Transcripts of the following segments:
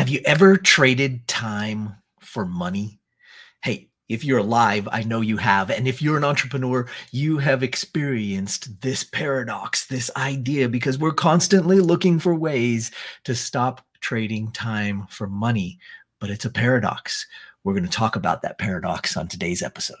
Have you ever traded time for money? Hey, if you're alive, I know you have. And if you're an entrepreneur, you have experienced this paradox, this idea, because we're constantly looking for ways to stop trading time for money. But it's a paradox. We're going to talk about that paradox on today's episode.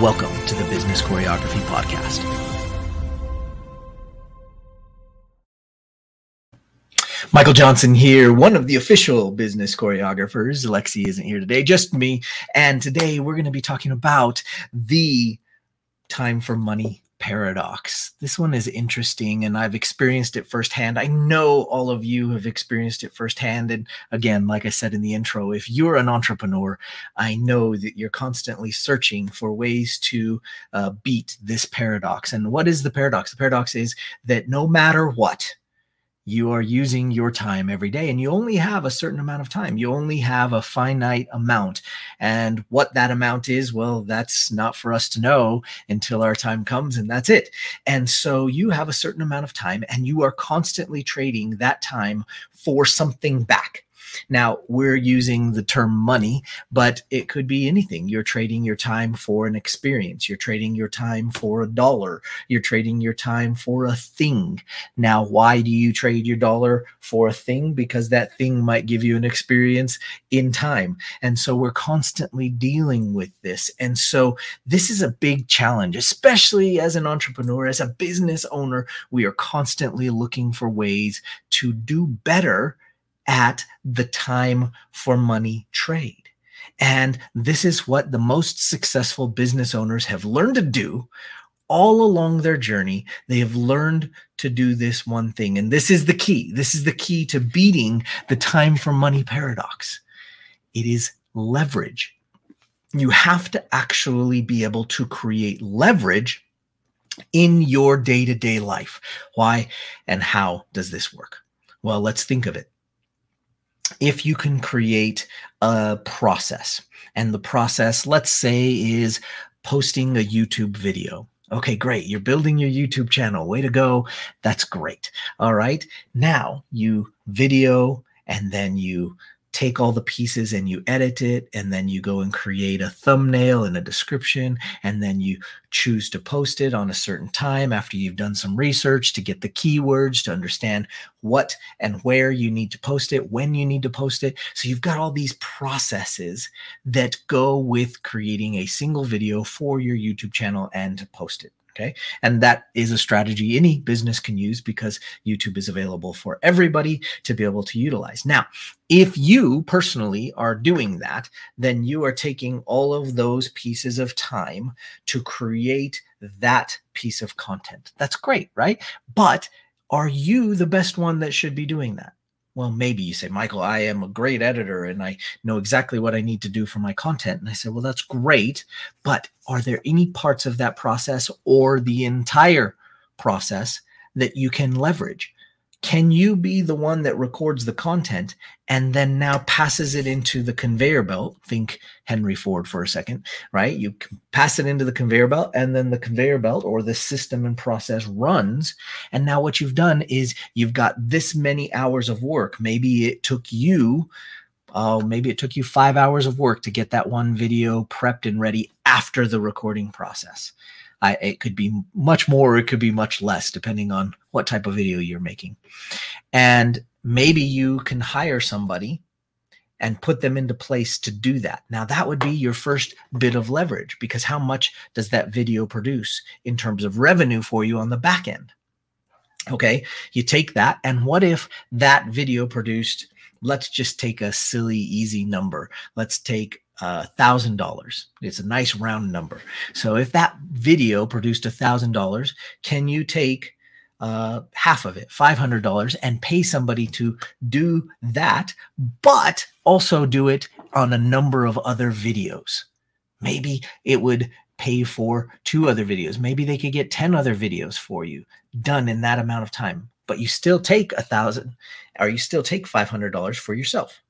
Welcome to the Business Choreography Podcast. Michael Johnson here, one of the official business choreographers. Lexi isn't here today, just me. And today we're going to be talking about the time for money paradox. This one is interesting and I've experienced it firsthand. I know all of you have experienced it firsthand. And again, like I said in the intro, if you're an entrepreneur, I know that you're constantly searching for ways to uh, beat this paradox. And what is the paradox? The paradox is that no matter what, you are using your time every day and you only have a certain amount of time. You only have a finite amount. And what that amount is well that's not for us to know until our time comes and that's it. And so you have a certain amount of time and you are constantly trading that time for something back now, we're using the term money, but it could be anything. You're trading your time for an experience. You're trading your time for a dollar. You're trading your time for a thing. Now, why do you trade your dollar for a thing? Because that thing might give you an experience in time. And so we're constantly dealing with this. And so this is a big challenge, especially as an entrepreneur, as a business owner. We are constantly looking for ways to do better at the time for money trade. And this is what the most successful business owners have learned to do all along their journey. They have learned to do this one thing. And this is the key. This is the key to beating the time for money paradox. It is leverage. You have to actually be able to create leverage in your day to day life. Why and how does this work? Well, let's think of it if you can create a process. And the process let's say is posting a youtube video. Okay great. You're building your youtube channel. Way to go. That's great. All right. Now you video and then you take all the pieces and you edit it and then you go and create a thumbnail and a description and then you choose to post it on a certain time after you've done some research to get the keywords to understand what and where you need to post it when you need to post it. So you've got all these processes that go with creating a single video for your YouTube channel and to post it Okay. And that is a strategy any business can use because YouTube is available for everybody to be able to utilize. Now, if you personally are doing that, then you are taking all of those pieces of time to create that piece of content. That's great, right? But are you the best one that should be doing that? Well, maybe you say, Michael, I am a great editor and I know exactly what I need to do for my content. And I said, well, that's great. But are there any parts of that process or the entire process that you can leverage? Can you be the one that records the content and then now passes it into the conveyor belt? Think henry ford for a second right? You pass it into the conveyor belt and then the conveyor belt or the system and process runs. And now what you've done is you've got this many hours of work. Maybe it took you uh, maybe it took you five hours of work to get that one video prepped and ready after the recording process I, it could be much more, it could be much less, depending on what type of video you're making. And maybe you can hire somebody and put them into place to do that. Now, that would be your first bit of leverage because how much does that video produce in terms of revenue for you on the back end? Okay, you take that, and what if that video produced? Let's just take a silly, easy number. Let's take thousand dollars. It's a nice round number. So if that video produced a thousand dollars, can you take uh, half of it, $500, and pay somebody to do that, but also do it on a number of other videos. Maybe it would pay for two other videos. Maybe they could get 10 other videos for you done in that amount of time, but you still take a thousand or you still take $500 for yourself.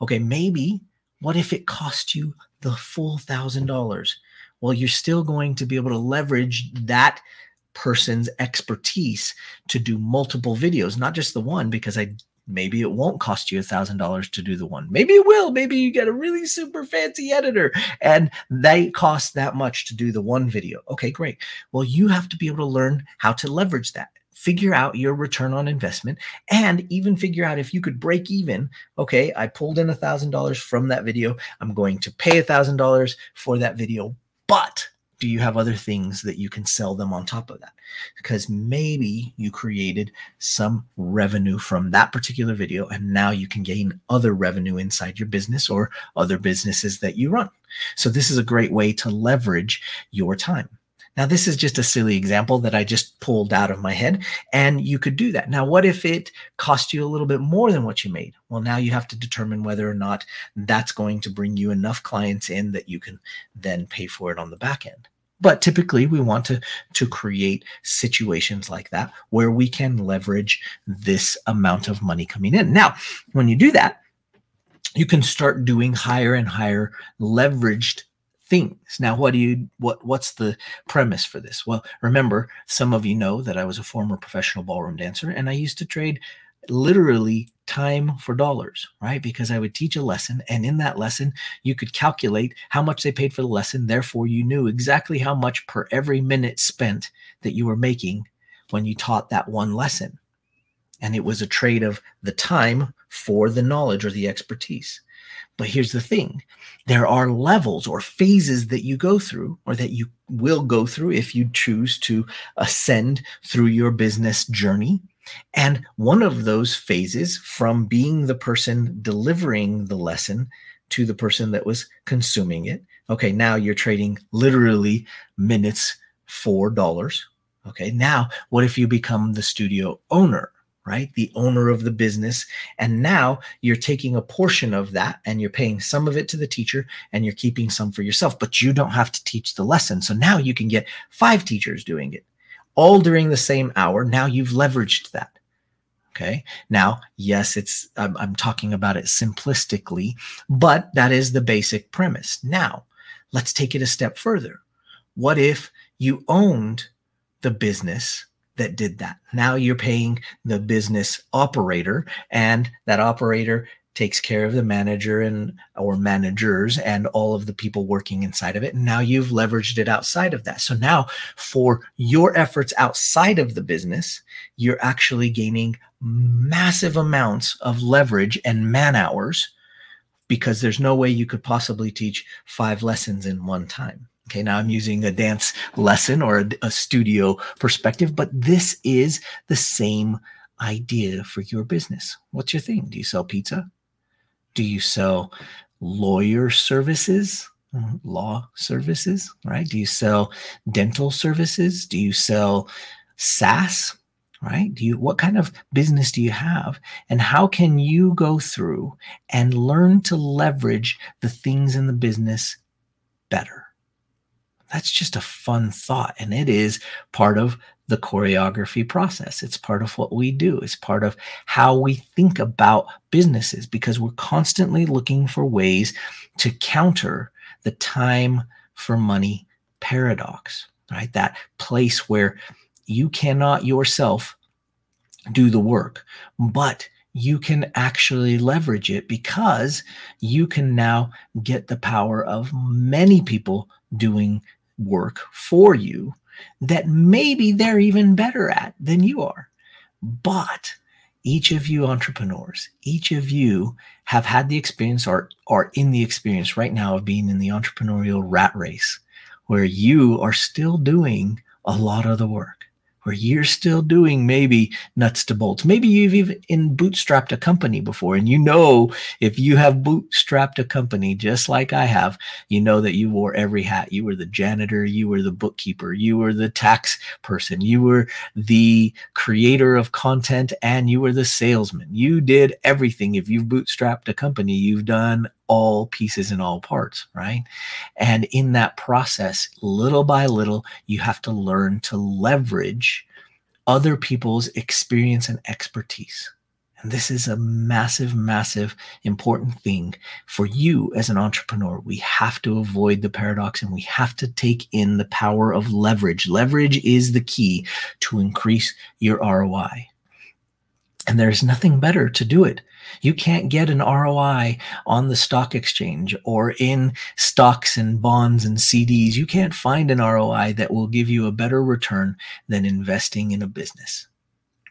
Okay, maybe what if it cost you the full thousand dollars? Well, you're still going to be able to leverage that person's expertise to do multiple videos, not just the one, because I maybe it won't cost you a thousand dollars to do the one. Maybe it will. Maybe you get a really super fancy editor and they cost that much to do the one video. Okay, great. Well, you have to be able to learn how to leverage that. Figure out your return on investment and even figure out if you could break even. Okay, I pulled in a thousand dollars from that video. I'm going to pay a thousand dollars for that video, but do you have other things that you can sell them on top of that? Because maybe you created some revenue from that particular video and now you can gain other revenue inside your business or other businesses that you run. So, this is a great way to leverage your time. Now, this is just a silly example that I just pulled out of my head, and you could do that. Now, what if it cost you a little bit more than what you made? Well, now you have to determine whether or not that's going to bring you enough clients in that you can then pay for it on the back end. But typically, we want to, to create situations like that where we can leverage this amount of money coming in. Now, when you do that, you can start doing higher and higher leveraged things. Now, what do you what what's the premise for this? Well, remember, some of you know that I was a former professional ballroom dancer and I used to trade literally time for dollars, right? Because I would teach a lesson, and in that lesson, you could calculate how much they paid for the lesson. Therefore, you knew exactly how much per every minute spent that you were making when you taught that one lesson. And it was a trade of the time for the knowledge or the expertise. But here's the thing there are levels or phases that you go through, or that you will go through if you choose to ascend through your business journey. And one of those phases from being the person delivering the lesson to the person that was consuming it. Okay, now you're trading literally minutes for dollars. Okay, now what if you become the studio owner? Right? The owner of the business. And now you're taking a portion of that and you're paying some of it to the teacher and you're keeping some for yourself, but you don't have to teach the lesson. So now you can get five teachers doing it all during the same hour. Now you've leveraged that. Okay. Now, yes, it's, I'm, I'm talking about it simplistically, but that is the basic premise. Now, let's take it a step further. What if you owned the business that did that. Now you're paying the business operator, and that operator takes care of the manager and or managers and all of the people working inside of it. And now you've leveraged it outside of that. So now for your efforts outside of the business, you're actually gaining massive amounts of leverage and man hours because there's no way you could possibly teach five lessons in one time. Okay, now I'm using a dance lesson or a, a, studio perspective, but this is the same idea for your business. What's your thing? Do you sell pizza? Do you sell lawyer services? Mm-hmm, law services, right? Do you sell dental services? Do you sell SaaS? Right? Do you what kind of business do you have? And how can you go through and learn to leverage the things in the business better? That's just a fun thought. And it is part of the choreography process. It's part of what we do. It's part of how we think about businesses because we're constantly looking for ways to counter the time for money paradox, right? That place where you cannot yourself do the work, but you can actually leverage it because you can now get the power of many people doing work for you that maybe they're even better at than you are. But each of you entrepreneurs, each of you have had the experience or are in the experience right now of being in the entrepreneurial rat race where you are still doing a lot of the work where you're still doing maybe nuts to bolts. Maybe you've even bootstrapped a company before, and you know if you have bootstrapped a company just like I have, you know that you wore every hat. You were the janitor, you were the bookkeeper, you were the tax person, you were the creator of content, and you were the salesman. You did everything. If you've bootstrapped a company, you've done all pieces and all parts, right? And in that process, little by little, you have to learn to leverage other people's experience and expertise. And this is a massive, massive, important thing for you as an entrepreneur. We have to avoid the paradox and we have to take in the power of leverage. Leverage is the key to increase your ROI. And there's nothing better to do it you can't get an ROI on the stock exchange or in stocks and bonds and CDs. You can't find an ROI that will give you a better return than investing in a business.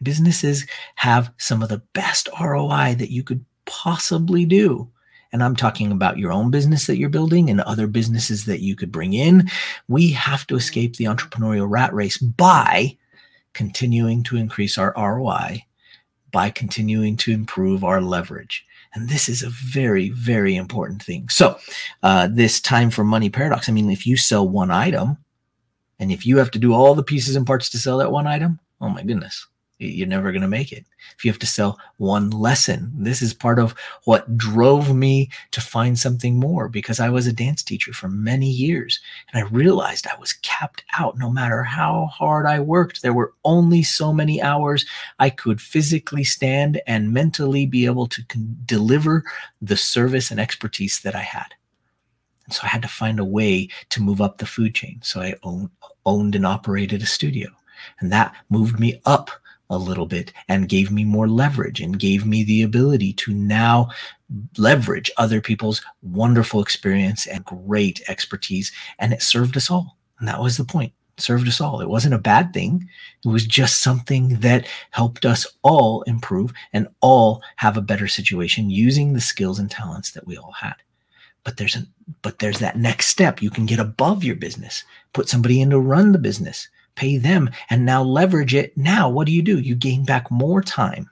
Businesses have some of the best ROI that you could possibly do. And I'm talking about your own business that you're building and other businesses that you could bring in. We have to escape the entrepreneurial rat race by continuing to increase our ROI by continuing to improve our leverage. And this is a very, very important thing. So, uh, this time for money paradox I mean, if you sell one item and if you have to do all the pieces and parts to sell that one item, oh my goodness, you're never going to make it. If you have to sell one lesson, this is part of what drove me to find something more because I was a dance teacher for many years and I realized I was capped out no matter how hard I worked. There were only so many hours I could physically stand and mentally be able to con- deliver the service and expertise that I had. And so I had to find a way to move up the food chain. So I own, owned and operated a studio. And that moved me up a little bit and gave me more leverage and gave me the ability to now leverage other people's wonderful experience and great expertise. And it served us all. And that was the point. It served us all. It wasn't a bad thing. It was just something that helped us all improve and all have a better situation using the skills and talents that we all had. But there's a but there's that next step. You can get above your business, put somebody in to run the business pay them, and now leverage it. Now, what do you do? You gain back more time.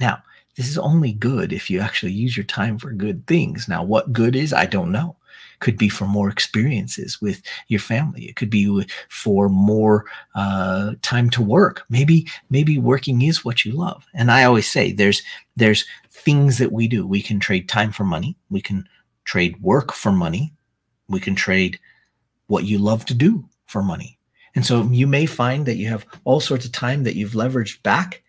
Now, this is only good if you actually use your time for good things. Now, what good is, I don't know. Could be for more experiences with your family. It could be for more uh, time to work. Maybe, maybe working is what you love. And I always say there's there's things that we do. We can trade time for money. We can trade work for money. We can trade what you love to do for money. And so you may find that you have all sorts of time that you've leveraged back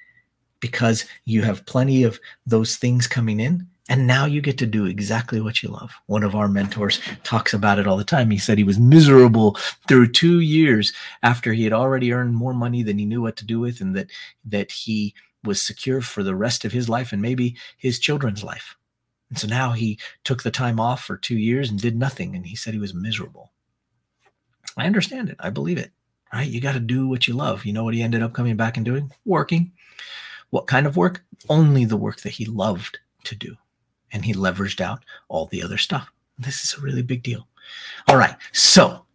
because you have plenty of those things coming in. And now you get to do exactly what you love. One of our mentors talks about it all the time. He said he was miserable through two years after he had already earned more money than he knew what to do with, and that that he was secure for the rest of his life and maybe his children's life. And so now he took the time off for two years and did nothing. And he said he was miserable. I understand it. I believe it right? You got to do what you love. You know what he ended up coming back and doing? Working. What kind of work? Only the work that he loved to do. And he leveraged out all the other stuff. This is a really big deal. All right. So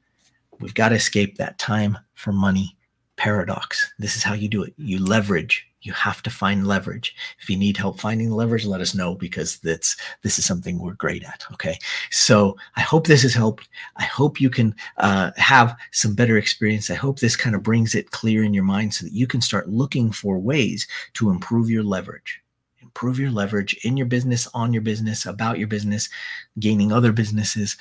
we've got to escape that time for money paradox. This is how you do it. You leverage. You have to find leverage. If you need help finding leverage let us know because that's this is something we're great at okay? So i hope this has helped. I hope you can uh, have some better experience. I hope this kind of brings it clear in your mind so that you can start looking for ways to improve your leverage. Improve your leverage in your business on your business about your business gaining other businesses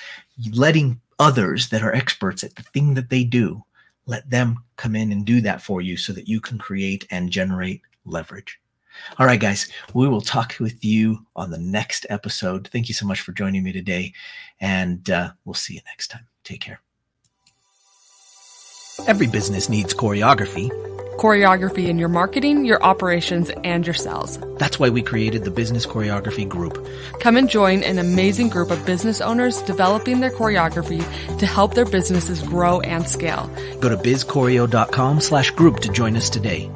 letting others that are experts at the thing that they do let them come in and do that for you so that you can create and generate leverage. All right, guys, we will talk with you on the next episode. Thank you so much for joining me today, and uh, we'll see you next time. Take care. Every business needs choreography choreography in your marketing, your operations, and your sales. That's why we created the Business Choreography Group. Come and join an amazing group of business owners developing their choreography to help their businesses grow and scale. Go to bizchoreo.com slash group to join us today.